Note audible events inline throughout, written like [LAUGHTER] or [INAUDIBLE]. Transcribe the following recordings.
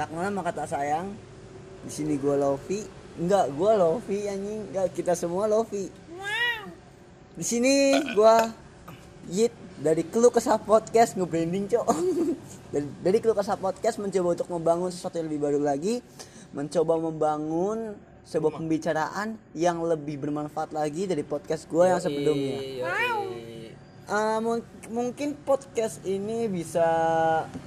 Tak kenal maka tak sayang. Di sini gua Lofi. Enggak, gua Lofi anjing. Enggak, kita semua Lofi. Di sini gua Yit dari Keluh Kesah Podcast nge-branding, Cok. [LAUGHS] dari, dari Keluh Kesah Podcast mencoba untuk membangun sesuatu yang lebih baru lagi, mencoba membangun sebuah pembicaraan yang lebih bermanfaat lagi dari podcast gua yang sebelumnya. Eh, mung- mungkin podcast ini bisa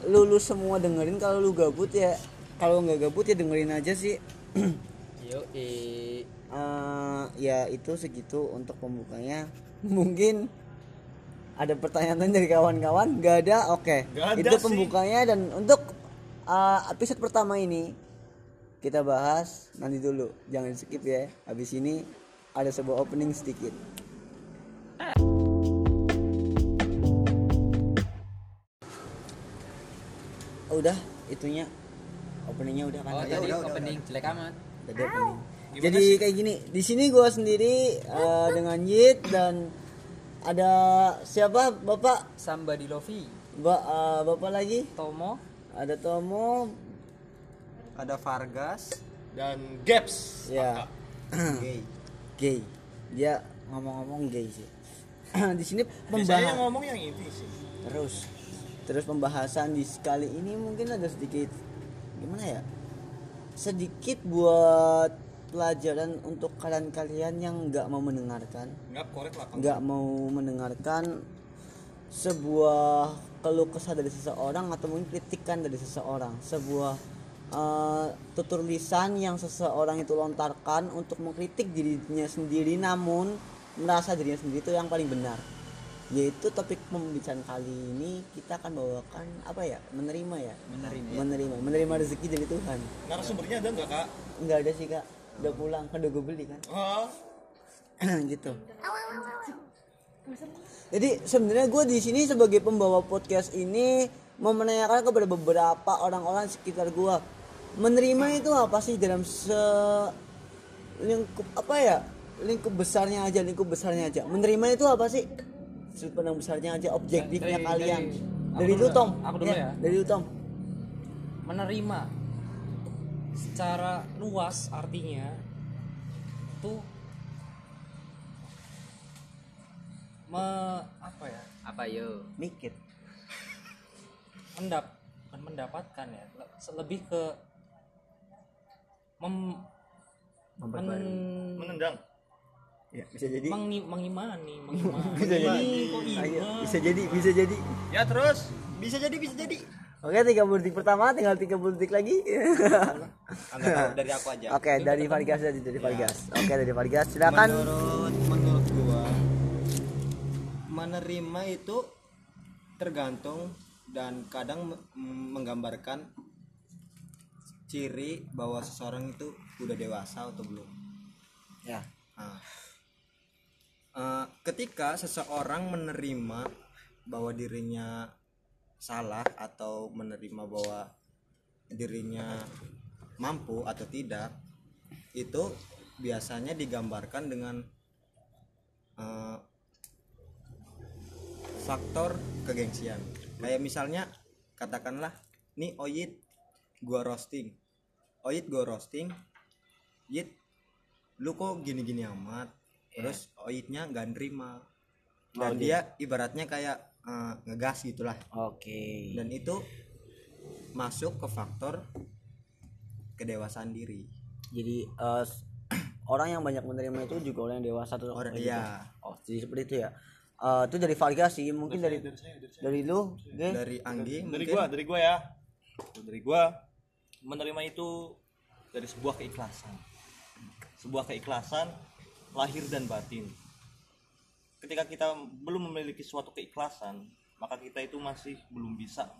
lulus semua dengerin. Kalau lu gabut ya kalau nggak gabut ya dengerin aja sih. [CLEARS THROAT] Yo, eh, Eh, ya itu segitu untuk pembukanya. [LAUGHS] Mungkin ada pertanyaan dari kawan-kawan? Nggak ada? Oke. Nggak ada itu sih. pembukanya dan untuk eh, episode pertama ini kita bahas nanti dulu. Jangan skip ya. Habis ini ada sebuah opening sedikit udah itunya. Openingnya udah kan? Oh Ada, tadi udah, udah, opening jelek amat. udah, udah opening. jadi kayak gini di sini gua sendiri eh, [LAUGHS] dengan Yit dan ada siapa? Bapak? Samba di Lofi, ba, eh, bapak lagi? Tomo, ada Tomo. Ada Vargas. Dan Gaps. Ya. [CLEARS THROAT] Gay. Gay. Dia ngomong-ngomong gay sih. [CLEARS THROAT] Di sini pembahasan. ngomong yang ini sih. Terus terus pembahasan di sekali ini mungkin ada sedikit gimana ya? Sedikit buat pelajaran untuk kalian-kalian yang nggak mau mendengarkan. Nggak nggak mau mendengarkan sebuah keluh kesah dari seseorang atau mungkin kritikan dari seseorang. Sebuah eh, tutur lisan yang seseorang itu lontarkan untuk mengkritik dirinya sendiri namun merasa dirinya sendiri itu yang paling benar yaitu topik pembicaraan kali ini kita akan bawakan apa ya menerima ya? Menerima. menerima menerima rezeki dari Tuhan. Narasumbernya ada nggak kak? Nggak ada sih kak. Udah pulang kan udah gue beli kan? Oh, [CLEARS THROAT] gitu. Jadi sebenarnya gue di sini sebagai pembawa podcast ini mau menanyakan kepada beberapa orang-orang sekitar gue menerima itu apa sih dalam se lingkup apa ya lingkup besarnya aja lingkup besarnya aja. Menerima itu apa sih sudut pandang besarnya aja objektifnya Dari- kalian. dari- dari, aku lu Tom. aku dulu ya. dari lu Tom. Menerima secara luas artinya tuh me apa ya? Apa yo? Mikir. Mendap mendapatkan ya lebih ke mem men- menendang ya bisa jadi mengi- mengimani [LAUGHS] mengimani bisa jadi kok iman? bisa jadi bisa jadi ya terus bisa jadi bisa jadi Oke, 30 detik pertama, tinggal 30 detik lagi. Dari aku aja Oke, dari Vargas dari dari Vargas. Oke, dari Vargas. Silakan. menurut menurut gua menerima itu tergantung dan kadang me- menggambarkan ciri bahwa seseorang itu udah dewasa atau belum Ya. Nah, eh, ketika seseorang menerima bahwa dirinya salah atau menerima bahwa dirinya mampu atau tidak, itu biasanya digambarkan dengan eh, faktor kegengsian. Kayak misalnya katakanlah, nih Oyit gua roasting, Oyit gua roasting, Yit lu kok gini-gini amat terus oitnya nggak nerima dan dia ibaratnya kayak eh, ngegas gitulah Oke. dan itu masuk ke faktor kedewasaan diri Jadi eh, s- [CLEARS THROAT] orang yang banyak menerima itu juga orang yang dewasa tuh. Orang- kayak gitu. iya. Oh, jadi seperti itu ya. Eh, itu dari Vargas sih, mungkin dari dari lu, Ge? dari Anggi dari mungkin gua dari gua ya dari gua menerima itu dari sebuah keikhlasan sebuah keikhlasan lahir dan batin. Ketika kita belum memiliki suatu keikhlasan maka kita itu masih belum bisa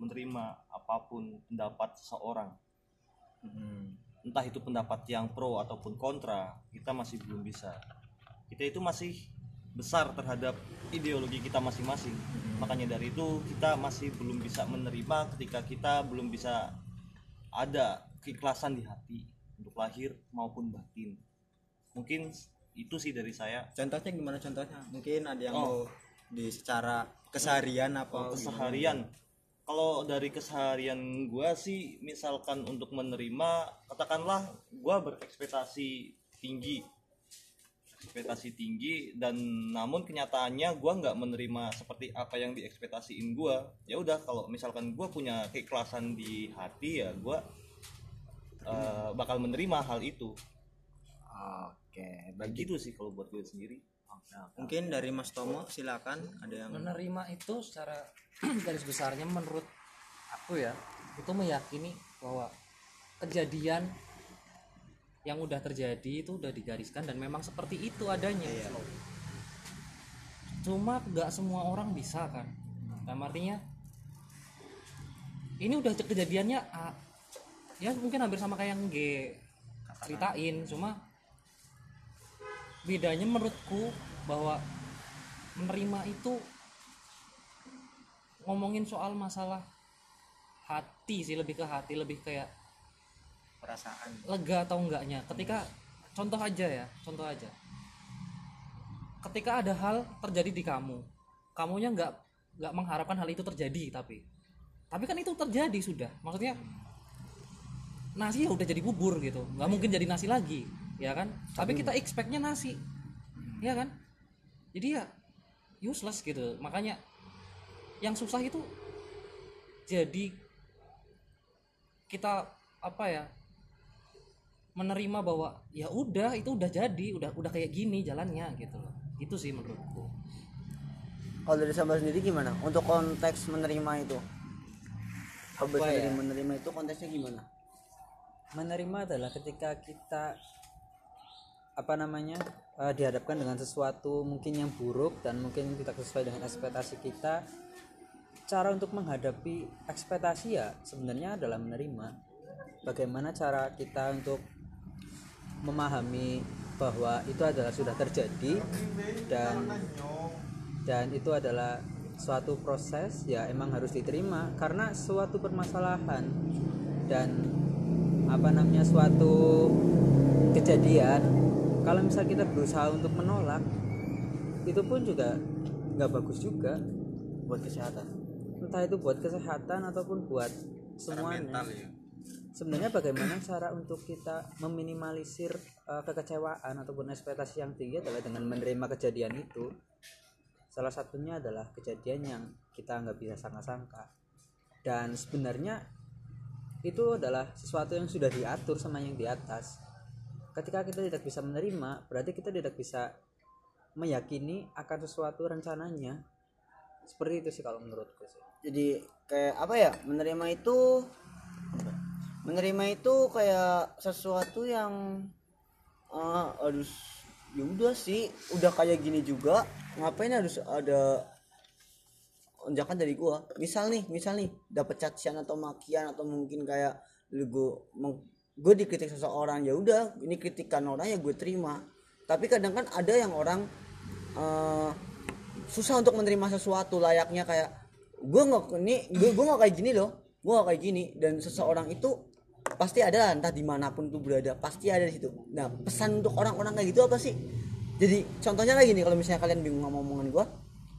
menerima apa pun pendapat seseorang. Hmm. entah itu pendapat yang pro ataupun kontra kita masih belum bisa. Kita itu masih besar terhadap ideologi kita masing-masing. Makanya dari itu kita masih belum bisa menerima ketika kita belum bisa ada keikhlasan di hati untuk lahir maupun batin mungkin itu sih dari saya. Contohnya gimana contohnya? Mungkin ada yang Oh. mau di secara keseharian apa keseharian. Kalau dari keseharian gua sih misalkan untuk menerima katakanlah gua berekspektasi tinggi. Ekspektasi tinggi dan namun kenyataannya gua nggak menerima seperti apa yang diekspektasiin gua. Ya udah kalau misalkan gua punya keikhlasan di hati ya gua eh, bakal menerima hal itu. Oke begitu sih kalau buat gue sendiri. Mungkin dari Mas Tomo silakan. Ada yang menerima itu secara [CLEARS THROAT] garis besarnya menurut aku ya itu meyakini bahwa kejadian yang udah terjadi itu udah digariskan dan memang seperti itu adanya. Loh. cuma nggak semua orang bisa kan. Dalam artinya ini udah kejadiannya A. Ya mungkin hampir sama kayak yang G. Ceritain cuma bedanya menurutku bahwa menerima itu ngomongin soal masalah hati sih lebih ke hati lebih kayak perasaan. lega atau enggaknya. Ketika contoh aja ya contoh aja. Ketika ada hal terjadi di kamu kamunya nggak nggak mengharapkan hal itu terjadi tapi tapi kan itu terjadi sudah. Maksudnya nasi ya udah jadi bubur gitu. Nggak mungkin jadi nasi lagi ya kan? Tapi kita expectnya nasi. Ya kan? Jadi ya useless gitu. Makanya yang susah itu jadi kita apa ya menerima bahwa ya udah itu udah jadi udah udah kayak gini jalannya gitu loh. Itu sih menurutku. Kalau dari sahabat sendiri gimana? Untuk konteks menerima itu. Sahabat Apa sendiri ya? menerima itu konteksnya gimana? Menerima adalah ketika kita apa namanya eh, dihadapkan dengan sesuatu mungkin yang buruk dan mungkin tidak sesuai dengan ekspektasi kita. Cara untuk menghadapi ekspektasi ya sebenarnya adalah menerima. Bagaimana cara kita untuk memahami bahwa itu adalah sudah terjadi dan dan itu adalah suatu proses ya emang harus diterima. Karena suatu permasalahan dan apa namanya suatu kejadian kalau misal kita berusaha untuk menolak itu pun juga nggak bagus juga buat kesehatan. Entah itu buat kesehatan ataupun buat semuanya. Ya. Sebenarnya bagaimana cara untuk kita meminimalisir uh, kekecewaan ataupun ekspektasi yang tinggi adalah dengan menerima kejadian itu. Salah satunya adalah kejadian yang kita nggak bisa sangka-sangka. Dan sebenarnya itu adalah sesuatu yang sudah diatur sama yang di atas ketika kita tidak bisa menerima berarti kita tidak bisa meyakini akan sesuatu rencananya. Seperti itu sih kalau menurutku sih. Jadi kayak apa ya menerima itu menerima itu kayak sesuatu yang ah harus ya udah sih udah kayak gini juga ngapain harus ada onjakan dari gua? Misal nih misal nih dapat cacian atau makian atau mungkin kayak lu gua gue dikritik seseorang ya udah ini kritikan orang ya gue terima tapi kadang kan ada yang orang eh, susah untuk menerima sesuatu layaknya kayak gue nggak ini gue gue nggak kayak gini loh gue nggak kayak gini dan seseorang itu pasti ada lah, entah di mana pun tuh berada pasti ada di situ nah pesan untuk orang-orang kayak gitu apa sih jadi contohnya lagi nih kalau misalnya kalian bingung sama omongan gue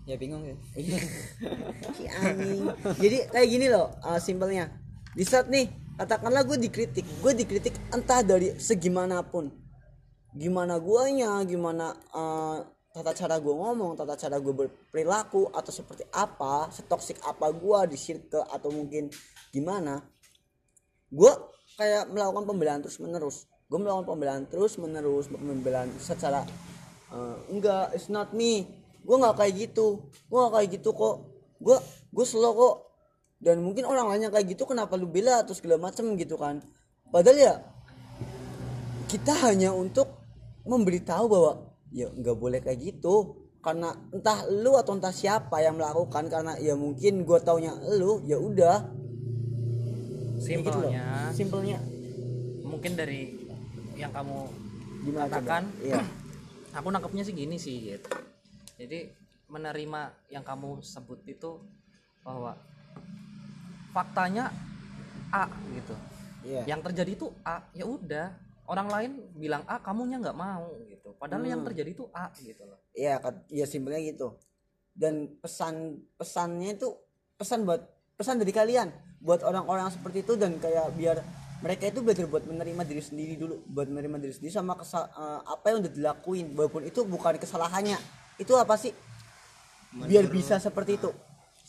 ya bingung ya Iya. [LAUGHS] Si anjing. Jadi kayak gini loh, uh, simpelnya. Di saat nih, katakanlah gue dikritik, gue dikritik entah dari segimanapun. Gimana guanya, gimana uh, tata cara gue ngomong, tata cara gue berperilaku atau seperti apa, setoksik apa gue di circle atau mungkin gimana. Gue kayak melakukan pembelaan terus menerus. Gue melakukan pembelaan terus menerus, pembelaan secara uh, enggak, it's not me gue nggak kayak gitu gue nggak kayak gitu kok gue gue slow kok dan mungkin orang lainnya kayak gitu kenapa lu bela terus segala macem gitu kan. Padahal ya kita hanya untuk memberitahu bahwa ya nggak boleh kayak gitu. Karena entah lu atau entah siapa yang melakukan karena ya mungkin gue taunya lu ya udah. Gitu simpelnya. simpelnya. Mungkin dari yang kamu gimana Katakan. iya. [CLEARS THROAT] aku nangkepnya sih gini sih gitu. Jadi menerima yang kamu sebut itu bahwa faktanya A gitu. Iya. Yang terjadi itu A ya udah. Orang lain bilang A kamunya nggak mau gitu. Padahal yang Hmm. terjadi itu A gitu loh. Iya, kat- iya simpelnya gitu. Dan pesan pesannya itu pesan buat pesan dari kalian. Buat orang-orang seperti itu dan kayak biar mereka itu belajar buat menerima diri sendiri dulu. Buat menerima diri sendiri sama kesa- eh, apa yang udah dilakuin. Walaupun itu bukan kesalahannya. Itu apa sih? Biar bisa seperti itu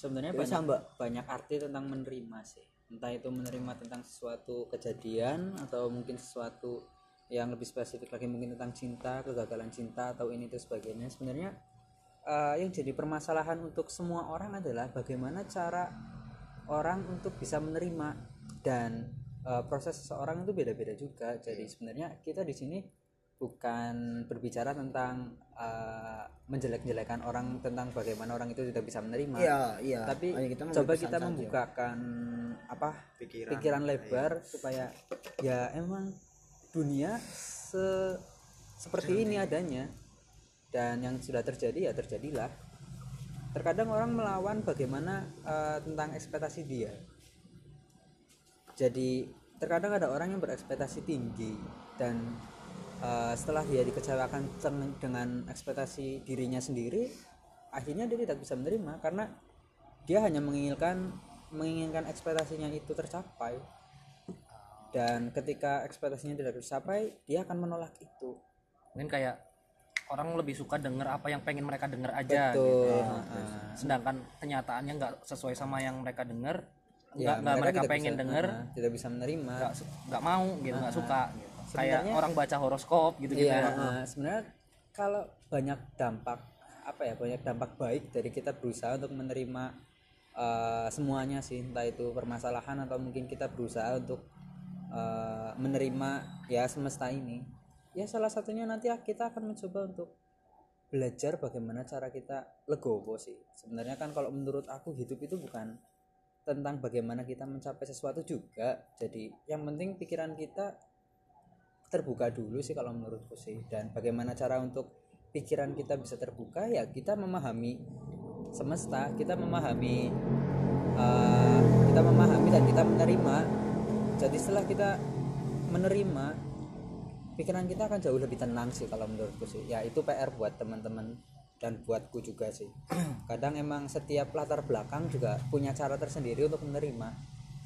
sebenarnya Ya, banyak Samba. banyak arti tentang menerima sih. Entah itu menerima tentang sesuatu kejadian atau mungkin sesuatu yang lebih spesifik lagi mungkin tentang cinta kegagalan cinta atau ini itu sebagainya. Sebenarnya eh, yang jadi permasalahan untuk semua orang adalah bagaimana cara orang untuk bisa menerima. Dan eh, proses seseorang itu beda-beda juga. Jadi sebenarnya kita di sini bukan berbicara tentang eh, menjelek-jelekan orang tentang bagaimana orang itu tidak bisa menerima. Iya iya. Tapi kita coba kita saja. membukakan apa Pikiran. pikiran, lebar supaya ya emang dunia se seperti ini. adanya. Dan yang sudah terjadi ya terjadilah. Terkadang orang melawan bagaimana eh, tentang ekspektasi dia. Jadi terkadang ada orang yang berekspektasi tinggi dan eh, setelah dia dikecewakan dengan ekspektasi dirinya sendiri akhirnya dia tidak bisa menerima karena dia hanya menginginkan menginginkan ekspektasinya itu tercapai dan ketika ekspektasinya tidak tercapai dia akan menolak itu mungkin kayak orang lebih suka denger apa yang pengen mereka denger aja betul gitu. Heeh. sedangkan kenyataannya nggak sesuai sama yang mereka denger Ya, nggak nggak mereka, tidak pengen heeh, tidak bisa menerima nggak mau gitu nggak suka gitu. Kayak Sebenarnya- orang baca horoskop gitu gitu Iya, eh, sebenarnya kalau banyak dampak apa ya banyak dampak baik dari kita berusaha untuk menerima eh, semuanya sih entah itu permasalahan atau mungkin kita berusaha untuk eh, menerima ya semesta ini ya salah satunya nanti kita akan mencoba untuk belajar bagaimana cara kita legowo sih. Sebenarnya kan kalau menurut aku hidup itu bukan tentang bagaimana kita mencapai sesuatu juga jadi yang penting pikiran kita terbuka dulu sih kalau menurutku sih. Dan bagaimana cara untuk pikiran kita bisa terbuka ya kita memahami semesta kita memahami eh, kita memahami dan kita menerima. Jadi setelah kita menerima pikiran kita akan jauh lebih tenang sih kalau menurutku sih. Ya itu PR buat teman-teman dan buatku juga sih. [CLEARS THROAT] Kadang emang setiap latar belakang juga punya cara tersendiri untuk menerima.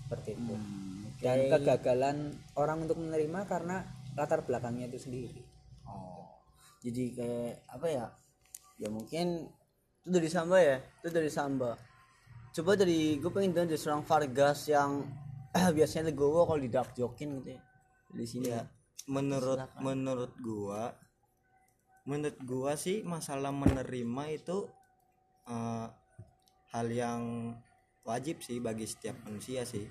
Seperti itu. Dan kegagalan orang untuk menerima karena latar belakangnya itu sendiri Oh. Jadi kayak apa ya? Ya mungkin itu dari Samba ya. Itu dari Samba. Coba dari gue pengen dengar dari seorang Vargas yang [CLEARS THROAT] biasanya legowo kalau di dark jokin gitu ya. Di sini ya. menurut menurut gua menurut gua sih masalah menerima itu eh, hal yang wajib sih bagi setiap manusia sih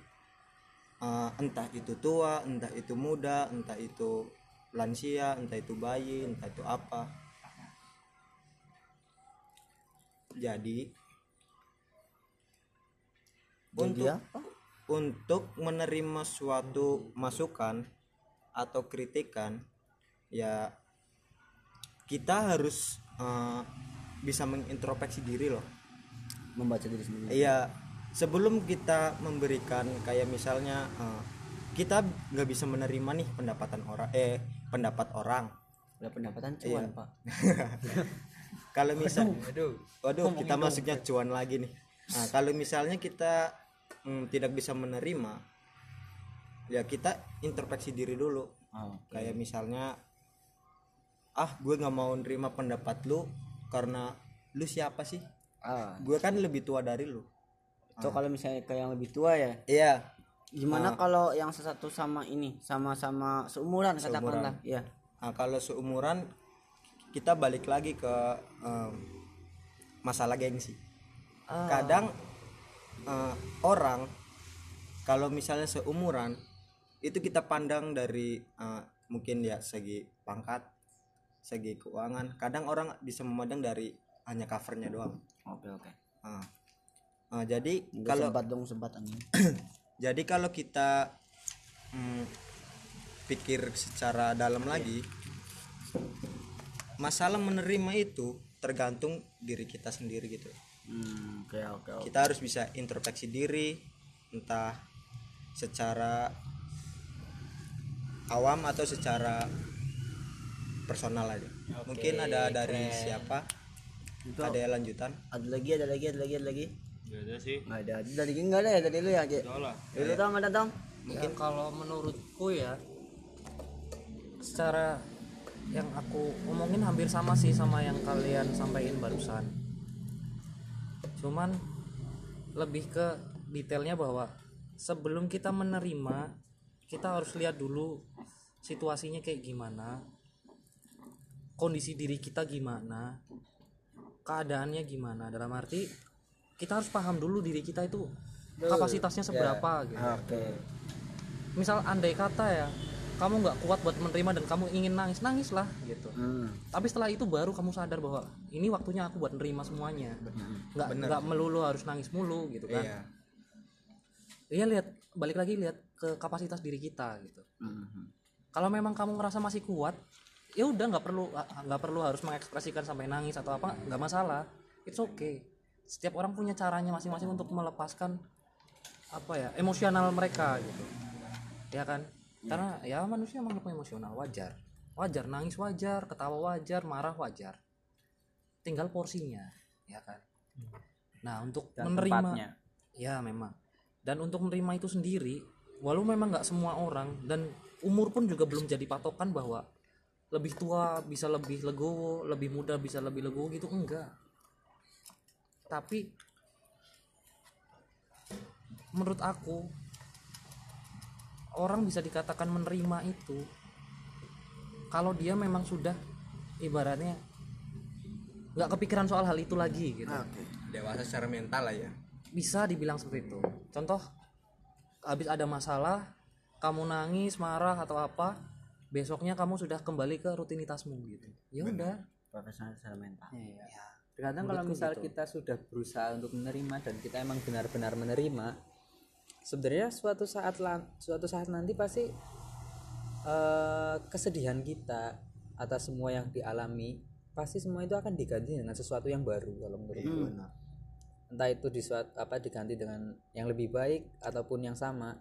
Eh, entah itu tua entah itu muda entah itu lansia entah itu bayi entah itu apa jadi untuk Jadi apa? untuk menerima suatu masukan atau kritikan ya kita harus eh, bisa mengintrospeksi diri loh Membaca diri sendiri. iya sebelum kita memberikan kayak misalnya eh, kita nggak bisa menerima nih pendapatan orang eh pendapat orang. Udah pendapatan cuan, Iya. Pak. [LAUGHS] kalau misal waduh. Kita masuknya cuan lagi nih. Nah kalau misalnya kita mm, tidak bisa menerima ya kita introspeksi diri dulu. Oh, kayak misalnya ah gue nggak mau nerima pendapat lu karena lu siapa sih? Ah, gue kan lebih tua dari lu so kalau misalnya kayak yang lebih tua ya, iya. Gimana kalau yang satu sama ini? Sama-sama seumuran katakanlah, ya. nah, kalau seumuran kita balik lagi ke em, masalah gengsi. Ah. kadang eh, orang kalau misalnya seumuran itu kita pandang dari eh, mungkin ya segi pangkat segi keuangan. Kadang orang bisa memandang dari hanya covernya doang. Oke, oke. Ah. Ah, jadi Nggak kalau sempat dong sempat [CLEARS THROAT] jadi kalau kita mm, pikir secara dalam lagi masalah menerima itu tergantung diri kita sendiri gitu. Hmm, oke, oke, oke. kita harus bisa introspeksi diri entah secara awam atau secara personal aja. Mungkin ada dari siapa? Ada yang lanjutan? Ada lagi, ada lagi, ada lagi, ada lagi. Gak ada sih. nggak ada dari nggak ada ya dari lu ya Ki? Udah lah. dari tau ada tau mungkin kalau menurutku ya secara yang aku omongin hampir sama sih sama yang kalian sampaikan barusan cuman lebih ke detailnya bahwa sebelum kita menerima kita harus lihat dulu situasinya kayak gimana kondisi diri kita gimana keadaannya gimana dalam arti kita harus paham dulu diri kita itu kapasitasnya seberapa gitu. Oke. Misal andai kata ya kamu nggak kuat buat menerima dan kamu ingin nangis nangislah gitu. Hmm. tapi setelah itu baru kamu sadar bahwa ini waktunya aku buat nerima semuanya. Nggak nggak melulu harus nangis mulu gitu kan. Iya. Iya lihat balik lagi lihat ke kapasitas diri kita gitu. Hmm. kalau memang kamu ngerasa masih kuat ya udah nggak perlu nggak perlu harus mengekspresikan sampai nangis atau apa nggak masalah. It's okay setiap orang punya caranya masing-masing untuk melepaskan apa ya emosional mereka gitu. Ya kan? Karena ya manusia makhluk emosional wajar. Wajar nangis wajar ketawa wajar marah wajar. Tinggal porsinya ya kan? Nah untuk Dan menerima tempatnya. ya memang. Dan untuk menerima itu sendiri walau memang nggak semua orang dan umur pun juga belum jadi patokan bahwa lebih tua bisa lebih legowo lebih muda bisa lebih legowo gitu enggak tapi menurut aku orang bisa dikatakan menerima itu kalau dia memang sudah ibaratnya nggak kepikiran soal hal itu lagi gitu. Dewasa secara mental lah ya. Bisa dibilang seperti itu. Contoh habis ada masalah kamu nangis marah atau apa besoknya kamu sudah kembali ke rutinitasmu gitu. Ya udah. Profesional secara mental. Iya. Terkadang kalau misal gitu. kita sudah berusaha untuk menerima dan kita emang benar-benar menerima, sebenarnya suatu saat suatu saat nanti pasti eh, kesedihan kita atas semua yang dialami pasti semua itu akan diganti dengan sesuatu yang baru kalau menurutku. Entah itu di suat- apa diganti dengan yang lebih baik ataupun yang sama.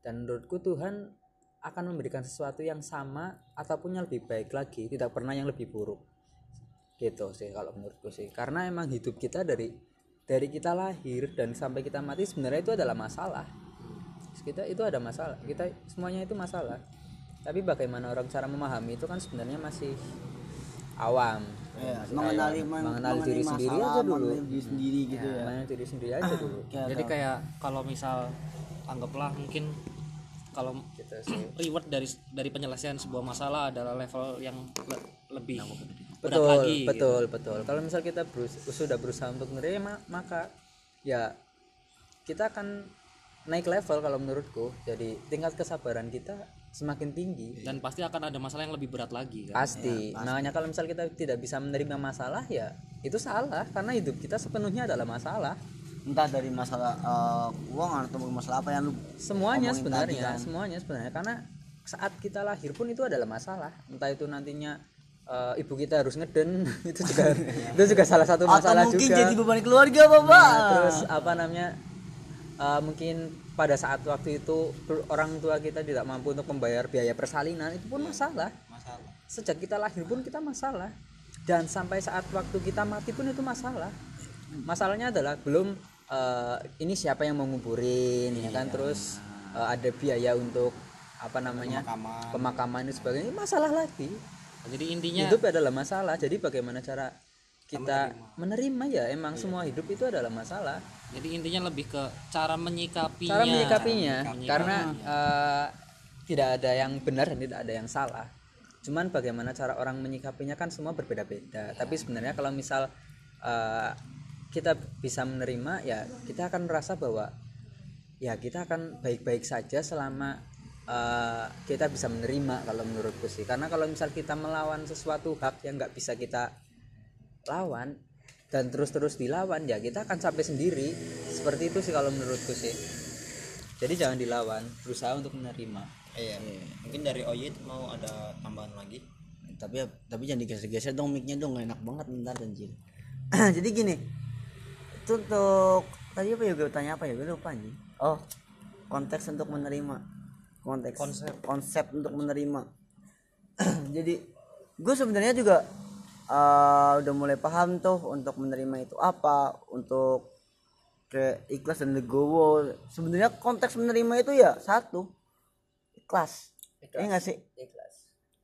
Dan menurutku Tuhan akan memberikan sesuatu yang sama ataupun yang lebih baik lagi, tidak pernah yang lebih buruk gitu sih kalau menurutku sih. Karena emang hidup kita dari dari kita lahir dan sampai kita mati sebenarnya itu adalah masalah. Kita itu ada masalah. Kita semuanya itu masalah. Tapi bagaimana orang cara memahami itu kan sebenarnya masih awam. Ya, Masih mengenali mengenali diri mengenai sendiri masalah, aja dulu. mengenali diri sendiri gitu ya, mengenali diri sendiri aja dulu. Oke, jadi kayak kalau misal anggaplah mungkin kalau gitu sih. reward dari dari penyelesaian sebuah masalah adalah level yang le- lebih berat betul lagi gitu. betul betul. Kalau misal kita berus- sudah berusaha untuk menerima maka ya kita akan naik level kalau menurutku. Jadi tingkat kesabaran kita semakin tinggi. Dan pasti akan ada masalah yang lebih berat lagi kan? Pasti. Makanya kalau misal kita tidak bisa menerima masalah ya itu salah. Karena hidup kita sepenuhnya adalah masalah. Entah dari masalah eh, keuangan atau masalah apa yang lu semuanya sebenarnya tadi kan. semuanya sebenarnya. Karena saat kita lahir pun itu adalah masalah. Entah itu nantinya eh, ibu kita harus ngeden. [LAUGHS] Itu juga itu juga salah satu atau masalah mungkin juga. jadi beban keluarga bapak. Nah, terus apa namanya eh, mungkin pada saat waktu itu orang tua kita tidak mampu untuk membayar biaya persalinan itu pun masalah. masalah. Sejak kita lahir pun kita masalah. Dan sampai saat waktu kita mati pun itu masalah. Masalahnya adalah belum eh, ini siapa yang mau nguburin ya kan? Terus eh, ada biaya untuk apa namanya pemakaman. dan sebagainya. Masalah lagi jadi intinya hidup adalah masalah jadi bagaimana cara kita menerima, ya emang semua hidup itu adalah masalah. Jadi intinya lebih ke cara menyikapinya. Cara menyikapinya. Menyikapinya. karena eh, tidak ada yang benar dan tidak ada yang salah. Cuman bagaimana cara orang menyikapinya kan semua berbeda-beda. Tapi sebenarnya kalau misal eh, kita bisa menerima ya kita akan merasa bahwa ya kita akan baik-baik saja selama eh, kita bisa menerima kalau menurutku sih. Karena kalau misal kita melawan sesuatu hak yang nggak bisa kita lawan dan terus-terus dilawan ya kita akan sampai sendiri. Seperti itu sih kalau menurutku sih. Jadi jangan dilawan berusaha untuk menerima. Iya. Mungkin dari Oyit mau ada tambahan lagi? Tapi tapi jangan digeser-geser dong micnya dong nggak enak banget ntar anjing [CLEARS THROAT] jadi gini itu untuk tadi apa ya gue tanya apa ya? Gue lupa anjing oh konteks untuk menerima konteks. Konsep. Konsep untuk menerima. [CLEARS THROAT] Jadi gue sebenarnya juga eh, udah mulai paham tuh untuk menerima itu apa untuk kayak ikhlas dan legowo. Sebenarnya konteks menerima itu ya satu ikhlas, Ikhlas. Iya nggak sih? Ikhlas.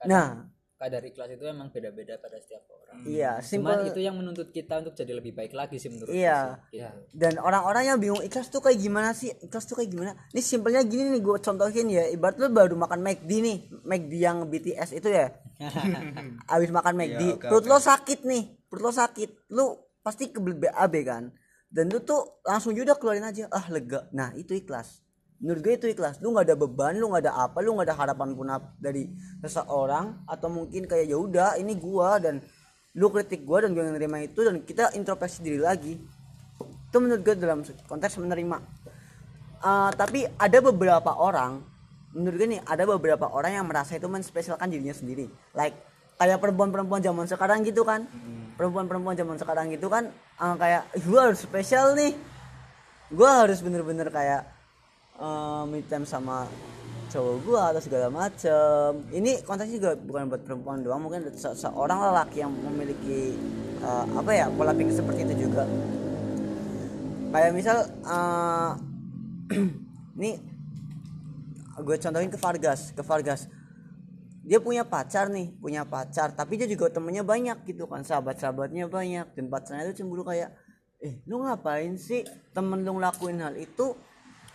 Nah kadar ikhlas itu emang beda-beda pada setiap orang. Iya cuman simpel. itu yang menuntut kita untuk jadi lebih baik lagi sih menurut Iya. sih. Gitu. dan orang-orang yang bingung ikhlas tuh kayak gimana sih? Ikhlas tuh kayak gimana? Ini simpelnya gini nih gue contohin ya. Ibarat lu baru makan McD nih McD yang BTS itu ya. [LAUGHS] Abis makan McD Iya, oke, perut lo sakit nih perut lo sakit lu pasti kebelet BAB kan. Dan lu tuh langsung juga keluarin aja ah lega. Nah itu ikhlas menurut gue itu ikhlas. Lu nggak ada beban lu nggak ada apa lu nggak ada harapan pun dari seseorang atau mungkin kayak ya udah ini gua dan lu kritik gua dan gue yang nerima itu dan kita introspeksi diri lagi. Itu menurut gue dalam konteks menerima. Eh, tapi ada beberapa orang menurut gue nih ada beberapa orang yang merasa itu menspesialkan dirinya sendiri. Like kayak perempuan-perempuan zaman sekarang gitu kan. Perempuan-perempuan zaman sekarang gitu kan eh, kayak gue harus spesial nih. Gue harus bener-bener kayak eh, me time sama cowok gue atau segala macem. Ini konteksnya juga bukan buat perempuan doang mungkin se- seorang lelaki yang memiliki eh, apa ya pola pikir seperti itu juga. Kayak misal eh, [CLEARS THROAT] ini gue contohin ke Vargas ke Vargas. Dia punya pacar nih punya pacar tapi dia juga temennya banyak gitu kan sahabat-sahabatnya banyak dan pacarnya itu cemburu kayak eh lu ngapain sih temen lu ngelakuin hal itu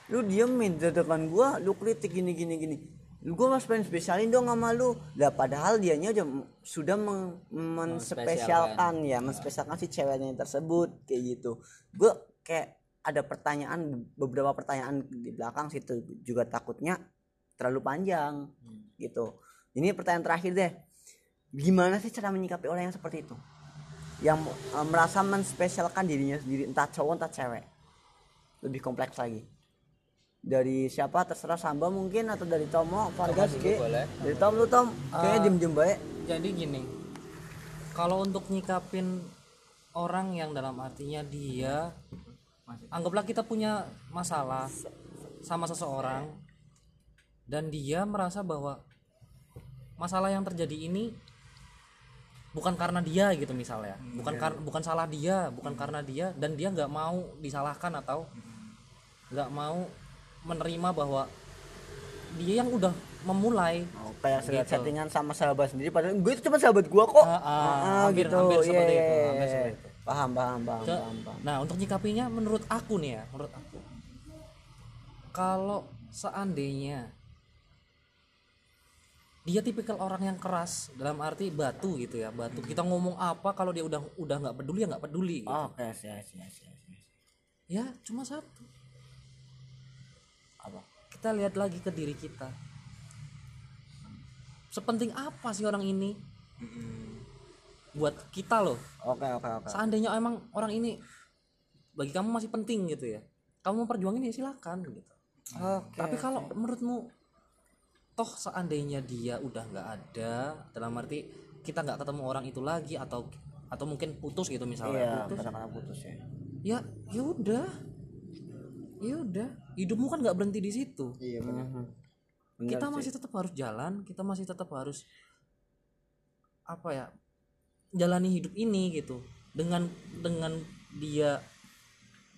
lu diemin di depan gua lu kritik gini gini gini. Lu gua mas pengen spesialin dong sama lu. Lah padahal dianya udah sudah meng- menspesialkan ya menspesialkan si ceweknya tersebut kayak gitu. Gua kayak ada pertanyaan beberapa pertanyaan di belakang situ. Juga takutnya terlalu panjang gitu. Ini pertanyaan terakhir deh. Gimana sih cara menyikapi orang yang seperti itu? Yang eh, merasa menspesialkan dirinya sendiri entah cowok entah cewek. Lebih kompleks lagi dari siapa? Terserah Samba mungkin atau dari Tomo Vargas boleh. dari Tom lu Tom. Kayaknya diem diem baik. Jadi gini kalau untuk nyikapin orang yang dalam artinya dia anggaplah kita punya masalah sama seseorang dan dia merasa bahwa masalah yang terjadi ini bukan karena dia gitu misalnya. Bukan kar- bukan salah dia bukan karena dia dan dia nggak mau disalahkan atau nggak mau menerima bahwa dia yang udah memulai oh, kayak Gitu. settingan sama sahabat sendiri padahal gue itu cuma sahabat gua kok Ah, ah, Ah, hampir- gitu hampir seperti Iya, itu, iya, hampir iya. seperti itu. paham paham paham Ce- paham, paham. Nah untuk nyikapinya menurut aku nih ya, menurut aku kalau seandainya dia tipikal orang yang keras dalam arti batu gitu ya batu kita ngomong apa kalau dia udah udah nggak peduli ya nggak peduli gitu. oke siap siap siap siap. ya cuma satu kita lihat lagi ke diri kita. Sepenting apa sih orang ini? Buat kita loh. Oke oke oke. Seandainya emang orang ini bagi kamu masih penting gitu ya. Kamu mau perjuangin ya silakan gitu. Oke tapi kalau menurutmu toh seandainya dia udah nggak ada dalam arti kita nggak ketemu orang itu lagi atau atau mungkin putus gitu iya misalnya putus. katakanlah putus ya. Ya ya udah ya udah hidupmu kan nggak berhenti di situ. Iya benar. Bener kita sih. masih tetap harus jalan kita masih tetap harus apa ya jalani hidup ini gitu. Dengan dengan dia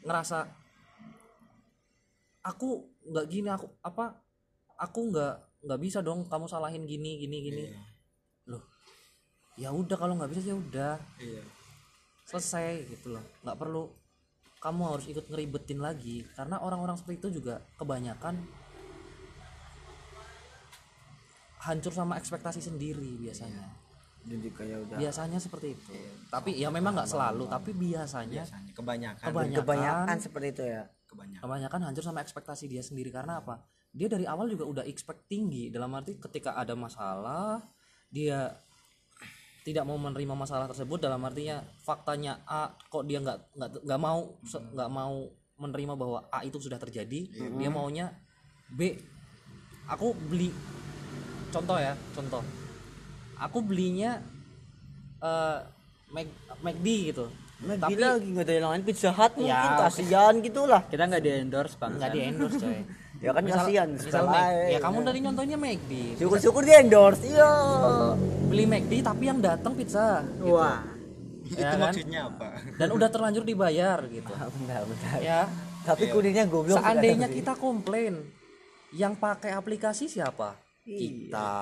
ngerasa aku nggak gini aku apa aku nggak nggak bisa dong kamu salahin gini gini gini. Loh ya udah kalau nggak bisa ya udah. Iya. Selesai gitu loh. Nggak perlu kamu harus ikut ngeribetin lagi. Karena orang-orang seperti itu juga kebanyakan hancur sama ekspektasi sendiri biasanya. Dan juga ya udah biasanya seperti itu. Tapi ya memang nggak selalu tapi biasanya biasanya kebanyakan. kebanyakan kebanyakan seperti itu ya. Kebanyakan. Kebanyakan hancur sama ekspektasi dia sendiri. Karena apa? Dia dari awal juga udah expect tinggi. Dalam arti ketika ada masalah dia tidak mau menerima masalah tersebut dalam artinya faktanya A kok dia nggak nggak nggak mau se- nggak mau menerima bahwa A itu sudah terjadi dia maunya B aku beli contoh ya contoh. Aku belinya eh Mac McD gitu. Nah, tapi lagi nggak ada yang lain Pizza Hut mungkin Ya, kasihan gitu lah kita nggak di endorse bang. Nggak di endorse coy ya kan kasihan misal setelah Mac- ya kamu tadi nyontohnya McD syukur-syukur di endorse iya. Beli McD tapi yang datang pizza wah. Itu kan? maksudnya apa? Dan udah terlanjur dibayar gitu. Bentar bentar. Ya. Tapi kuningnya goblok seandainya kita komplain yang pakai aplikasi siapa? Iya. kita.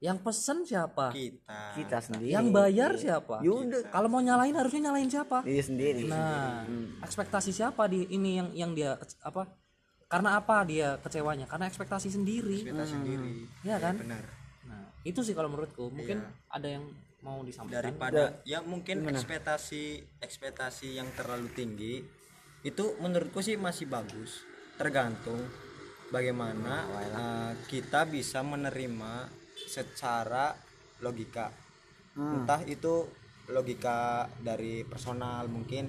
Yang pesen siapa? Kita. Kita sendiri. Yang bayar siapa? Yaudah. kalau mau nyalain harusnya nyalain siapa? Diri sendiri nah ekspektasi siapa di ini yang yang dia apa karena apa dia kecewanya? Karena ekspektasi sendiri. Kita sendiri. Ya kan? benar. Nah itu sih kalau menurutku. Mungkin ada yang mau disampaikan. Daripada ya mungkin ekspektasi ekspektasi yang terlalu tinggi itu menurutku sih masih bagus. Tergantung bagaimana uh, kita bisa menerima secara logika. Entah itu logika dari personal mungkin.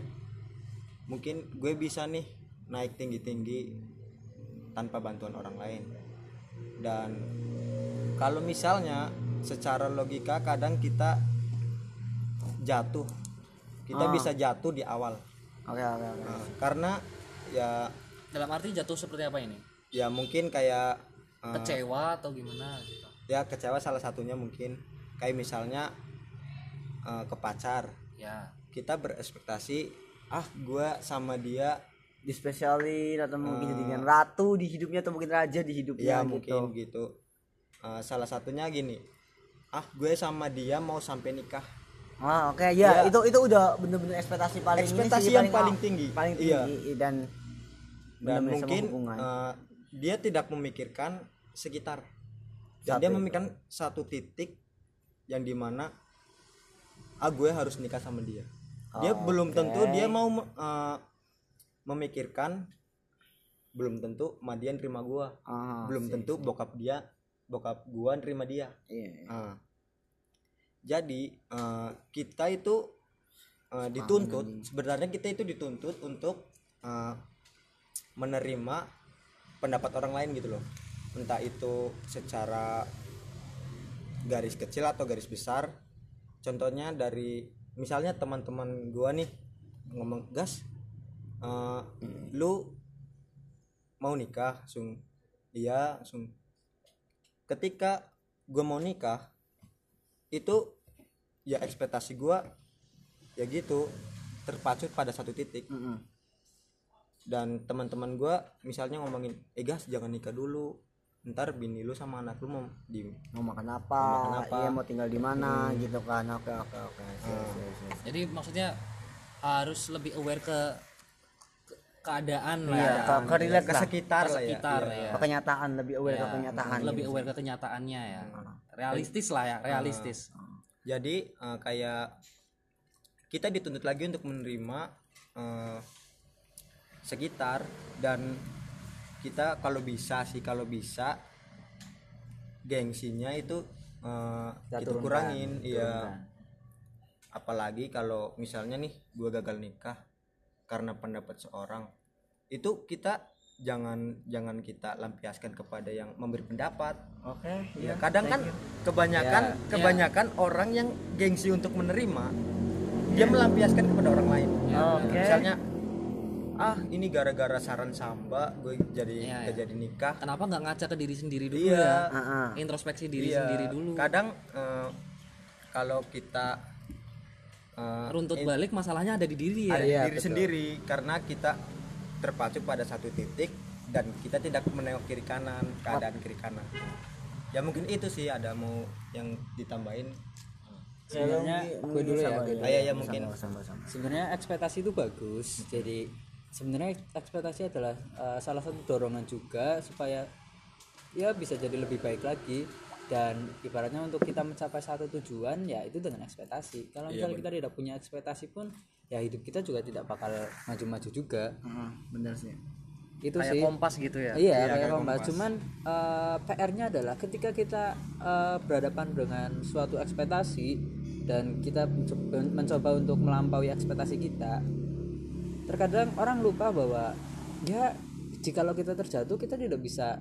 Mungkin gue bisa nih naik tinggi-tinggi tanpa bantuan orang lain. Dan kalau misalnya secara logika kadang kita jatuh. Kita Ah. bisa jatuh di awal. Oke oke oke. Nah, karena ya dalam arti jatuh seperti apa ini? Ya mungkin kayak eh, kecewa atau gimana gitu? Ya kecewa salah satunya mungkin. Kayak misalnya eh, ke pacar. Ya. Kita berekspektasi ah gua sama dia dispesialin atau mungkin jadikan ratu di hidupnya atau mungkin raja di hidupnya ya gitu. mungkin gitu. Eh, salah satunya gini. Ah gue sama dia mau sampai nikah. Ah, oke ya, Ya. itu itu udah bener-bener ekspektasi paling ini Ekspektasi sih, yang paling aw- tinggi. paling Iya. tinggi dan dan sama mungkin eh, dia tidak memikirkan sekitar. Dan dia memikirkan satu titik yang di mana ah gue harus nikah sama dia. Dia belum tentu dia mau eh, memikirkan belum tentu Madian terima gua. Ah, belum sip, tentu bokap dia bokap gua nerima dia. Iya. Ah. jadi eh, kita itu eh, dituntut sebenarnya kita itu dituntut untuk eh, menerima pendapat orang lain gitu loh. Entah itu secara garis kecil atau garis besar. Contohnya dari misalnya teman-teman gua nih ngomong gas eh, lu mau nikah sung iya sung. Ketika gue mau nikah itu ya ekspektasi gua ya gitu terpacu pada satu titik. Mm-mm. dan teman-teman gua misalnya ngomongin eh gas jangan nikah dulu. Ntar bini lu sama anak lu mau di mau makan apa, Mau makan apa. iya mau tinggal di mana? Gitu kan. Oke oke oke. Sip. jadi maksudnya harus lebih aware ke- keadaan lah Iya, ya. ke, ke relate ke sekitar Ke lah ya. Sekitar Iya. ya ke kenyataan lebih aware ke Ya, kenyataan lebih gitu. aware ke kenyataannya ya. Realistis lah ya realistis. Jadi eh, kayak kita dituntut lagi untuk menerima eh, sekitar dan kita kalau bisa sih kalau bisa gengsinya itu eh, Kita kita turunkan, kurangin iya. apalagi kalau misalnya nih gua gagal nikah karena pendapat seorang itu kita jangan jangan kita lampiaskan kepada yang memberi pendapat oke Ya, iya kadang kan kebanyakan Ya, kebanyakan orang yang gengsi untuk menerima dia melampiaskan kepada orang lain. Oke. Misalnya ah ini gara-gara saran samba gue jadi nggak iya. jadi nikah. kenapa nggak ngaca ke diri sendiri dulu Iya. ya Ah, ah. introspeksi diri Iya. sendiri dulu Kadang eh, kalau kita eh, runtut in- balik masalahnya ada di diri ya ada di Iya, diri betul. sendiri karena kita terpacu pada satu titik dan kita tidak menengok kiri kanan keadaan kiri kanan. Ya mungkin itu sih ada mau yang ditambahin. sebenarnya gue dulu ya gue dulu. Ah, iya, iya, mungkin. sama sama sebenarnya ekspektasi itu bagus jadi sebenarnya ekspektasi adalah uh, salah satu dorongan juga supaya ya bisa jadi lebih baik lagi dan ibaratnya untuk kita mencapai satu tujuan ya itu dengan ekspektasi. Kalau misalnya kita tidak punya ekspektasi pun ya hidup kita juga tidak bakal maju-maju juga. Bener sih. Itu kayak sih. kompas gitu ya? Iya, Iya, kayak kayak kompas. kompas. Cuman eh, PR-nya adalah ketika kita eh, berhadapan dengan suatu ekspektasi dan kita mencoba, mencoba untuk melampaui ekspektasi kita, terkadang orang lupa bahwa ya jikalau kita terjatuh kita tidak bisa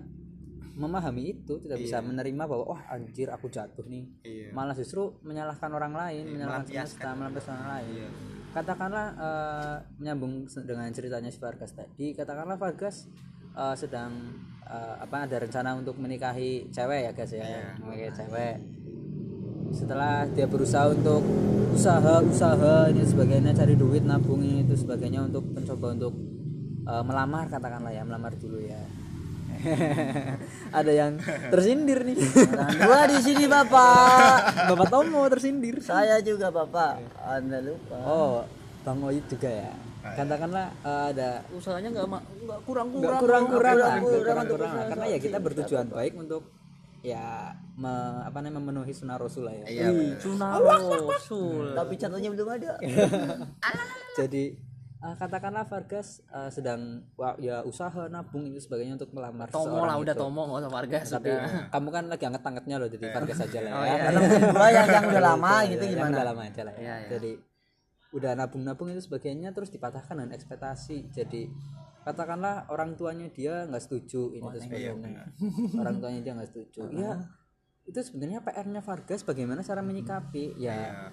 memahami itu, tidak bisa menerima bahwa wah anjir aku jatuh nih. Iya. Malah justru menyalahkan orang lain, menyalahkan semesta, melampiaskan orang lain. Iya. katakanlah eh, menyambung dengan ceritanya si Vargas tadi katakanlah Vargas eh, sedang eh, apa ada rencana untuk menikahi cewek ya guys ya? Menikahi cewek. Setelah dia berusaha untuk usaha usaha ini sebagainya cari duit nabung itu sebagainya untuk mencoba untuk eh, melamar katakanlah ya melamar dulu ya [LAUGHS] ada yang tersindir nih. Nah, gua di sini bapak. Bapak Tomo tersindir. Saya juga bapak. Anda lupa. Oh bang Oyit juga ya? Katakanlah eh, ada usahanya nggak nggak kurang nggak kurang kurang kurang kurang, kurang kurang karena ya kita bertujuan baik untuk ya me- apa namanya memenuhi sunnah rasul lah ya. Iya. Sunnah Rasul. tapi contohnya belum ada. [LAUGHS] Jadi eh, katakanlah Vargas eh, sedang wah, ya usaha nabung itu sebagainya untuk melamar Tomo lah udah itu. Tomo nggak usah Vargas tapi sudah. kamu kan lagi anget-angetnya loh jadi Vargas aja lah [LAUGHS] Oh, ya iya. [LAUGHS] karena yang yang udah lama Iya, gitu yang gimana udah lama aja lah ya. Iya, iya. jadi udah nabung-nabung itu sebagainya terus dipatahkan dengan ekspektasi jadi katakanlah orang tuanya dia nggak setuju ini terus sebagainya orang tuanya dia nggak setuju [LAUGHS] ya itu sebenarnya PR-nya Vargas bagaimana cara menyikapi ya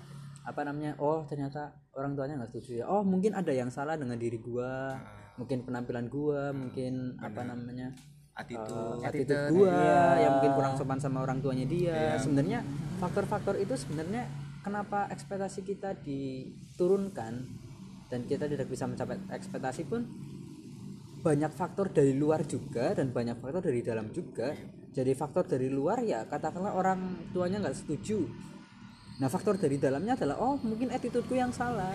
apa namanya oh ternyata orang tuanya nggak setuju ya. Oh mungkin ada yang salah dengan diri gua mungkin penampilan gua mungkin apa namanya attitude uh, attitude gua yang mungkin kurang sopan sama orang tuanya dia. Sebenarnya faktor-faktor itu sebenarnya kenapa ekspektasi kita diturunkan dan kita tidak bisa mencapai ekspektasi pun banyak faktor dari luar juga dan banyak faktor dari dalam juga. Jadi faktor dari luar ya katakanlah orang tuanya nggak setuju nah faktor dari dalamnya adalah oh mungkin attitudeku yang salah.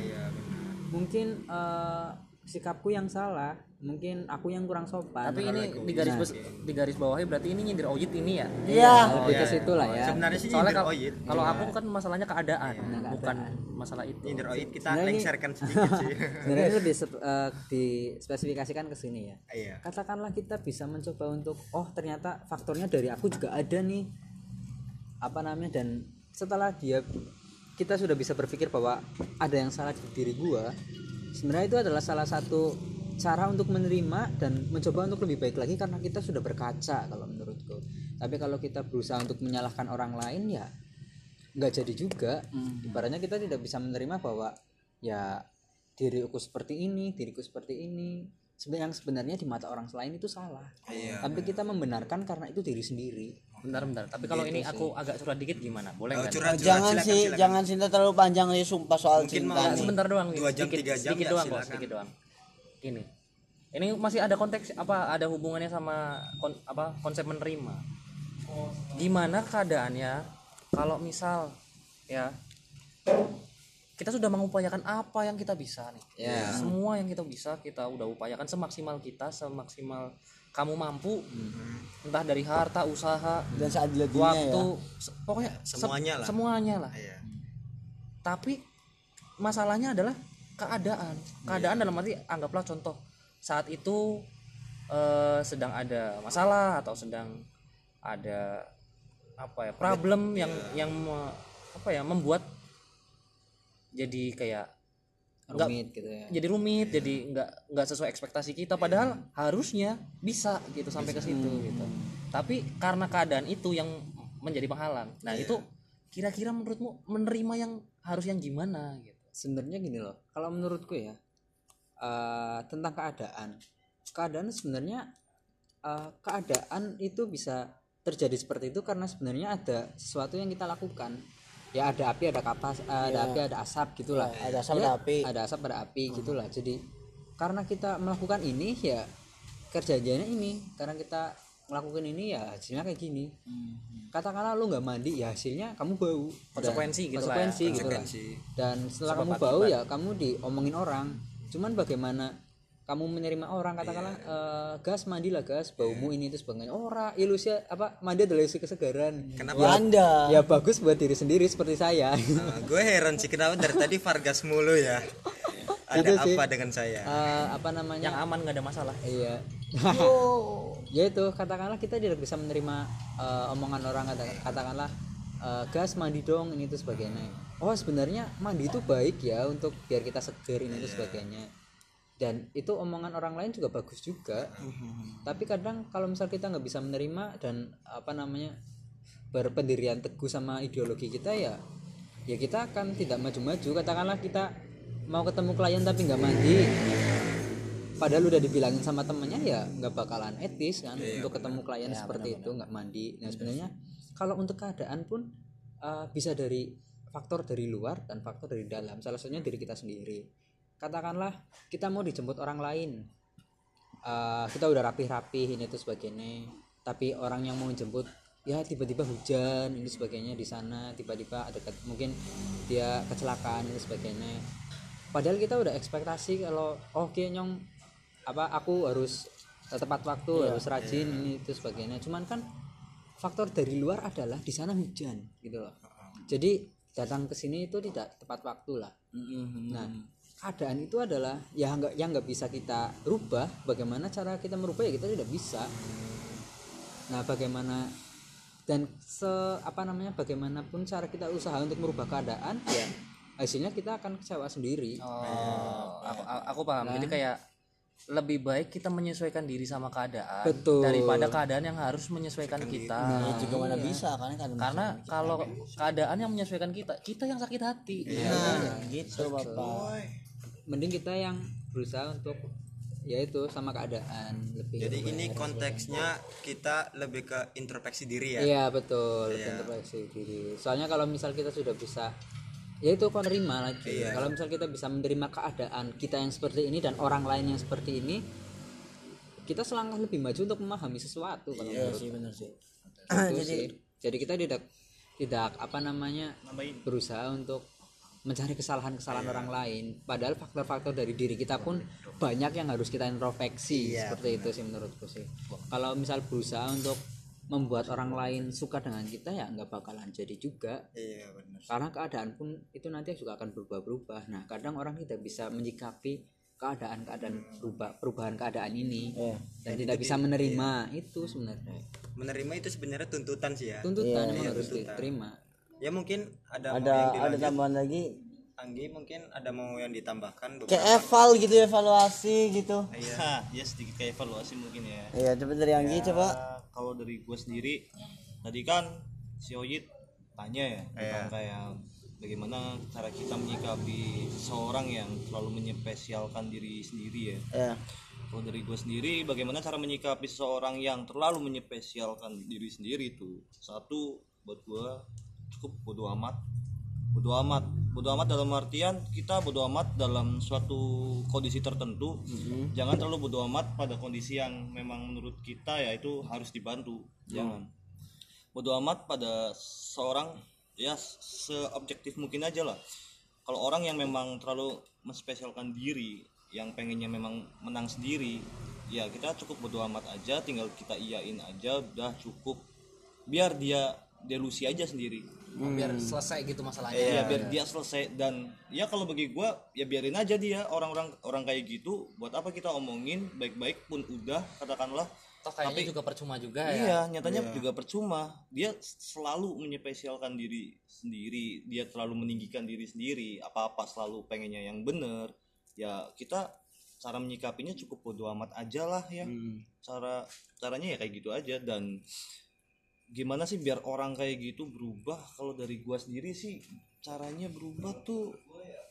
Mungkin eh, sikapku yang salah. Mungkin aku yang kurang sopan. Tapi ini di garis bes- di garis bawahnya berarti ini nyindir Oyit ini ya. iya. Lebih ke situ lah ya. Sebenarnya sih Soalnya nyindir kalau Oyit kalau aku kan masalahnya keadaan, bukan masalah itu. nyindir Oyit kita Sebenarnya ini- lengserkan sedikit [LAUGHS] sih. Sebenarnya ini lebih sep- eh, dispesifikasikan ke sini ya. Iya. Katakanlah kita bisa mencoba untuk oh ternyata faktornya dari aku juga ada nih. Apa namanya? Dan setelah dia kita sudah bisa berpikir bahwa ada yang salah di diri gua sebenarnya itu adalah salah satu cara untuk menerima dan mencoba untuk lebih baik lagi karena kita sudah berkaca kalau menurutku. Tapi kalau kita berusaha untuk menyalahkan orang lain ya nggak jadi juga. Ibaratnya kita tidak bisa menerima bahwa ya diriku seperti ini diriku seperti ini. Yang sebenarnya di mata orang lain itu salah. Tapi kita membenarkan karena itu diri sendiri Bentar bentar. Tapi kalau ini aku agak curhat dikit gimana? Boleh Oh, nggak? curhat, curhat, jangan silakan, sih silakan. jangan cinta terlalu panjang ya sumpah soal Mungkin cinta mau- nih. Sebentar doang. Dua jam, sedikit, tiga jam, sedikit ya, doang kok, sedikit doang. Ini. Ini masih ada konteks apa ada hubungannya sama kon- apa konsep menerima. Gimana keadaannya kalau misal ya kita sudah mengupayakan apa yang kita bisa nih. Ya. Semua yang kita bisa kita udah upayakan semaksimal kita, semaksimal kamu mampu. Entah dari harta, usaha, dan seadil-adilnya ya waktu, se- pokoknya se- semuanya lah. Semuanya lah iya tapi masalahnya adalah keadaan keadaan dalam arti anggaplah contoh saat itu eh, sedang ada masalah atau sedang ada apa ya problem yang yang me- apa ya membuat jadi kayak rumit gitu ya. jadi rumit jadi nggak nggak sesuai ekspektasi kita. Padahal harusnya bisa gitu sampai ke situ gitu. Tapi karena keadaan itu yang menjadi penghalang. Nah itu kira-kira menurutmu menerima yang harus yang gimana gitu? Sebenarnya gini loh kalau menurutku ya eh, tentang keadaan. Keadaan sebenarnya eh, keadaan itu bisa terjadi seperti itu karena sebenarnya ada sesuatu yang kita lakukan ya ada api ada kapas eh, ada api ada asap gitulah. Ada asap, Ya, ada api. ada asap ada api gitulah. Jadi karena kita melakukan ini ya kerjanya ini. Karena kita melakukan ini ya hasilnya kayak gini. Katakanlah lu nggak mandi ya hasilnya kamu bau. Konsekuensi Dan- gitu lah ya. konsekuensi lah Konsekuensi. dan setelah Sebab kamu bau ya kamu diomongin orang. Cuman bagaimana kamu menerima orang katakanlah eh, gas mandi lah gas baumu ini itu sebagainya ora ilusi apa mandi adalah ilusi kesegaran. Kenapa? ya, anda. ya bagus buat diri sendiri seperti saya. Nah, gue heran sih kenapa dari tadi Vargas mulu ya? [LAUGHS] Ada Itu sih. apa dengan saya? Eh, apa namanya? Yang aman nggak ada masalah. Iya. [LAUGHS] Ya itu katakanlah kita tidak bisa menerima eh, omongan orang kata- katakanlah eh, gas mandi dong ini itu sebagainya. Oh sebenarnya mandi itu baik ya untuk biar kita seger ini itu sebagainya dan itu omongan orang lain juga bagus juga. Tapi kadang kalau misal kita nggak bisa menerima dan apa namanya berpendirian teguh sama ideologi kita ya ya kita akan tidak maju-maju. Katakanlah kita mau ketemu klien tapi nggak mandi. Padahal udah dibilangin sama temennya ya nggak bakalan etis kan untuk ketemu klien seperti itu nggak mandi. Nah sebenarnya kalau untuk keadaan pun eh, bisa dari faktor dari luar dan faktor dari dalam. Salah satunya diri kita sendiri katakanlah kita mau dijemput orang lain. Eh, kita udah rapih-rapih ini itu sebagainya. Tapi orang yang mau jemput ya tiba-tiba hujan ini sebagainya di sana tiba-tiba ada mungkin dia kecelakaan ini sebagainya. Padahal kita udah ekspektasi kalau oke nyong apa aku harus tepat waktu harus rajin ini itu sebagainya. Cuman kan faktor dari luar adalah di sana hujan gitu loh. Jadi datang ke sini itu tidak tepat waktu lah. Nah keadaan itu adalah ya nggak yang nggak bisa kita rubah bagaimana cara kita merubah ya kita tidak bisa. Nah bagaimana dan se apa namanya bagaimanapun cara kita usaha untuk merubah keadaan ya hasilnya kita akan kecewa sendiri. Oh, aku, aku paham. Jadi kayak lebih baik kita menyesuaikan diri sama keadaan Betul. daripada keadaan yang harus menyesuaikan kita. Nah, juga mana bisa karena kan Karena kalau keadaan yang menyesuaikan kita, kita yang sakit hati. nah, gitu bapak mending kita yang berusaha untuk yaitu sama keadaan lebih jadi ini konteksnya kita lebih ke introspeksi diri ya Iya betul, introspeksi diri. Soalnya kalau misal kita sudah bisa, ya itu menerima lagi. Kalau misal kita bisa menerima keadaan kita yang seperti ini dan orang lain yang seperti ini, kita selangkah lebih maju untuk memahami sesuatu. Kalau menurut sih bener sih itu sih. Jadi kita tidak tidak apa namanya berusaha untuk mencari kesalahan-kesalahan orang lain. Padahal faktor-faktor dari diri kita pun banyak yang harus kita introspeksi. Seperti itu sih menurutku sih. Kalau misal berusaha untuk membuat orang lain suka dengan kita ya nggak bakalan jadi juga. Iya benar karena keadaan pun itu nanti juga akan berubah-berubah. Nah kadang orang tidak bisa menyikapi keadaan-keadaan berubah perubahan keadaan ini. Dan tidak bisa menerima itu sebenarnya. Menerima itu sebenarnya tuntutan sih ya. Tuntutan emang harus diterima ya mungkin ada, ada yang ada tambahan lagi? Anggi mungkin ada mau yang ditambahkan kayak beberapa eval gitu evaluasi gitu. [LAUGHS] Hah, ya sedikit kayak evaluasi mungkin ya. Iya coba dari Anggi coba. Ya, kalau dari gue sendiri tadi kan si Oyit tanya ya tentang kayak bagaimana cara kita menyikapi seorang yang selalu menyepesialkan diri sendiri ya. Ya kalau dari gue sendiri bagaimana cara menyikapi seseorang yang terlalu menyepesialkan diri sendiri itu satu buat gue cukup bodo amat. Bodo amat. Bodo amat dalam artian kita bodo amat dalam suatu kondisi tertentu. Jangan terlalu bodo amat pada kondisi yang memang menurut kita ya itu harus dibantu. Jangan. Bodo amat pada seorang ya seobjektif mungkin aja lah. Kalau orang yang memang terlalu menspesialkan diri yang pengennya memang menang sendiri ya kita cukup bodo amat aja tinggal kita iyain aja udah cukup. Biar dia delusi aja sendiri Biar selesai gitu masalahnya. ya biar dia selesai. Dan ya kalau bagi gua ya biarin aja dia. Orang-orang orang kayak gitu buat apa kita omongin? Baik-baik pun udah katakanlah. Toh kayaknya juga percuma juga ya. iya nyatanya juga percuma. Dia selalu menyepesialkan diri sendiri. Dia terlalu meninggikan diri sendiri. Apa-apa selalu pengennya yang bener. Ya kita cara menyikapinya cukup bodo amat aja lah ya. Cara caranya ya kayak gitu aja. Dan gimana sih biar orang kayak gitu berubah? Kalau dari gua sendiri sih caranya berubah tuh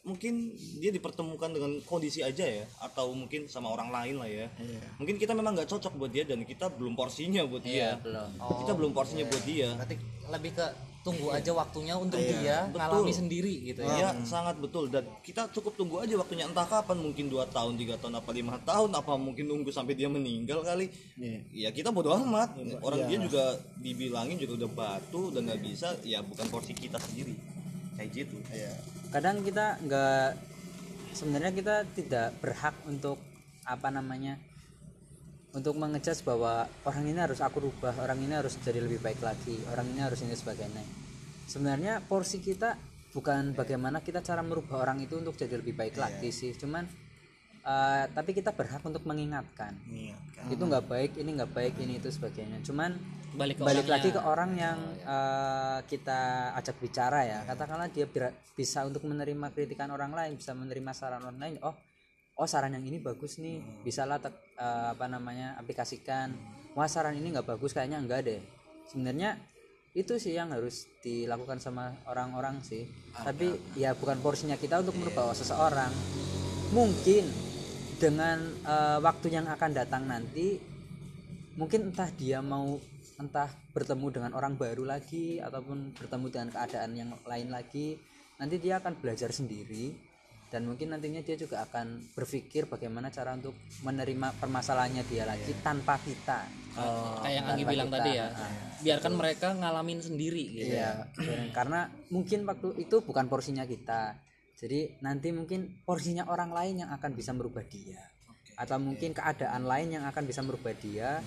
mungkin dia dipertemukan dengan kondisi aja ya atau mungkin sama orang lain lah ya. Mungkin kita memang nggak cocok buat dia dan kita belum porsinya buat dia. belum. Kita belum porsinya buat dia. Berarti lebih ke tunggu aja waktunya untuk dia ngalami sendiri gitu ya. Iya sangat betul. Dan kita cukup tunggu aja waktunya entah kapan mungkin dua tahun tiga tahun apa lima tahun apa mungkin nunggu sampai dia meninggal kali. Ya kita bodo amat. Orang dia juga dibilangin juga udah batu dan nggak bisa ya bukan porsi kita sendiri. Kayak gitu. Kadang kita nggak sebenarnya kita tidak berhak untuk apa namanya untuk mengejudge bahwa orang ini harus aku rubah orang ini harus jadi lebih baik lagi orang ini harus ini sebagainya. Sebenarnya porsi kita bukan bagaimana kita cara merubah orang itu untuk jadi lebih baik lagi sih. Cuman eh, tapi kita berhak untuk mengingatkan. Itu nggak baik ini nggak baik ini itu sebagainya. Cuman Balik ke balik orangnya. lagi ke orang yang eh, kita ajak bicara ya. Katakanlah dia bisa untuk menerima kritikan orang lain bisa menerima saran orang lain. Oh oh saran yang ini bagus nih. Bisalah tek- eh, apa namanya aplikasikan. Wah saran ini nggak bagus kayaknya enggak deh. Sebenarnya itu sih yang harus dilakukan sama orang-orang sih. Tapi ya bukan porsinya kita untuk merubah seseorang. Mungkin dengan eh, waktu yang akan datang nanti mungkin entah dia mau entah bertemu dengan orang baru lagi ataupun bertemu dengan keadaan yang lain lagi nanti dia akan belajar sendiri dan mungkin nantinya dia juga akan berpikir bagaimana cara untuk menerima permasalahannya dia lagi tanpa kita kayak yang Anggi bilang kita. tadi ya biarkan mereka ngalamin sendiri gitu Iya, karena mungkin waktu itu bukan porsinya kita. Jadi nanti mungkin porsinya orang lain yang akan bisa merubah dia. Atau mungkin keadaan lain yang akan bisa merubah dia.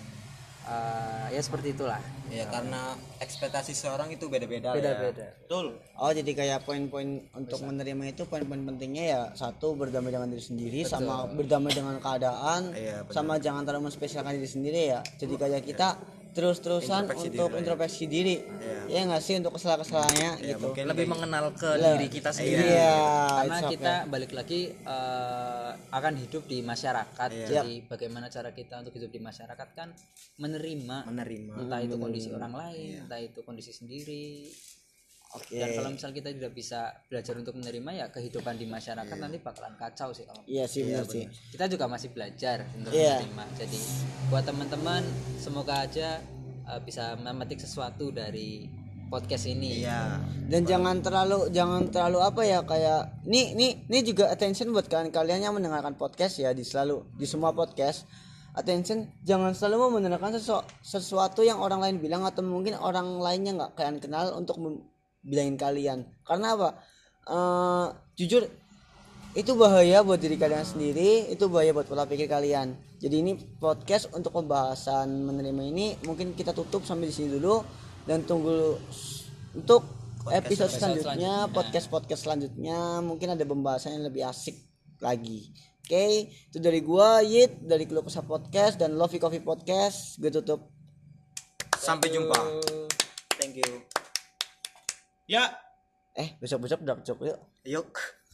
Eh, ya seperti itulah. ya karena ekspektasi seorang itu beda-beda ya. Beda-beda. betul Oh jadi kayak poin-poin untuk menerima itu poin-poin pentingnya ya satu berdamai dengan diri sendiri sama berdamai dengan keadaan Iya, benar. sama jangan terlalu menspesialkan diri sendiri ya jadi kayak kita terus-terusan Introspeksi untuk diri ya. introspeksi diri. Ya nggak sih untuk kesalahan-kesalahannya Ya, gitu. mungkin lebih kayak- mengenal ke diri kita sendiri. Iya Karena it's okay. kita balik lagi eh, akan hidup di masyarakat. Jadi bagaimana cara kita untuk hidup di masyarakat kan menerima. Menerima. Entah itu kondisi orang lain, entah itu kondisi sendiri. Oke. Dan kalau misal kita tidak bisa belajar untuk menerima ya kehidupan di masyarakat nanti bakalan kacau sih kalau iya sih benar sih. Kita juga masih belajar untuk Iya. menerima. Jadi buat teman-teman semoga aja uh, bisa memetik sesuatu dari podcast ini. Ya dan jangan terlalu jangan terlalu apa ya kayak nih nih nih juga attention buat kalian. Kalian yang mendengarkan podcast ya di selalu di semua podcast attention jangan selalu mau mendengarkan sesu- sesuatu yang orang lain bilang atau mungkin orang lainnya nggak kalian kenal untuk mem- bilangin kalian. Karena apa? Eh, jujur itu bahaya buat diri kalian sendiri itu bahaya buat pola pikir kalian. Jadi ini podcast untuk pembahasan menerima ini. Mungkin kita tutup sampai di sini dulu dan tunggu untuk episode selanjutnya podcast podcast selanjutnya. Mungkin ada pembahasan yang lebih asik lagi. Oke? Itu dari gua Yit dari Keluh Kesah Podcast dan Lovey Coffee Podcast. Gue tutup. Sampai jumpa. Thank you ya. Eh besok besok udah yuk. Yuk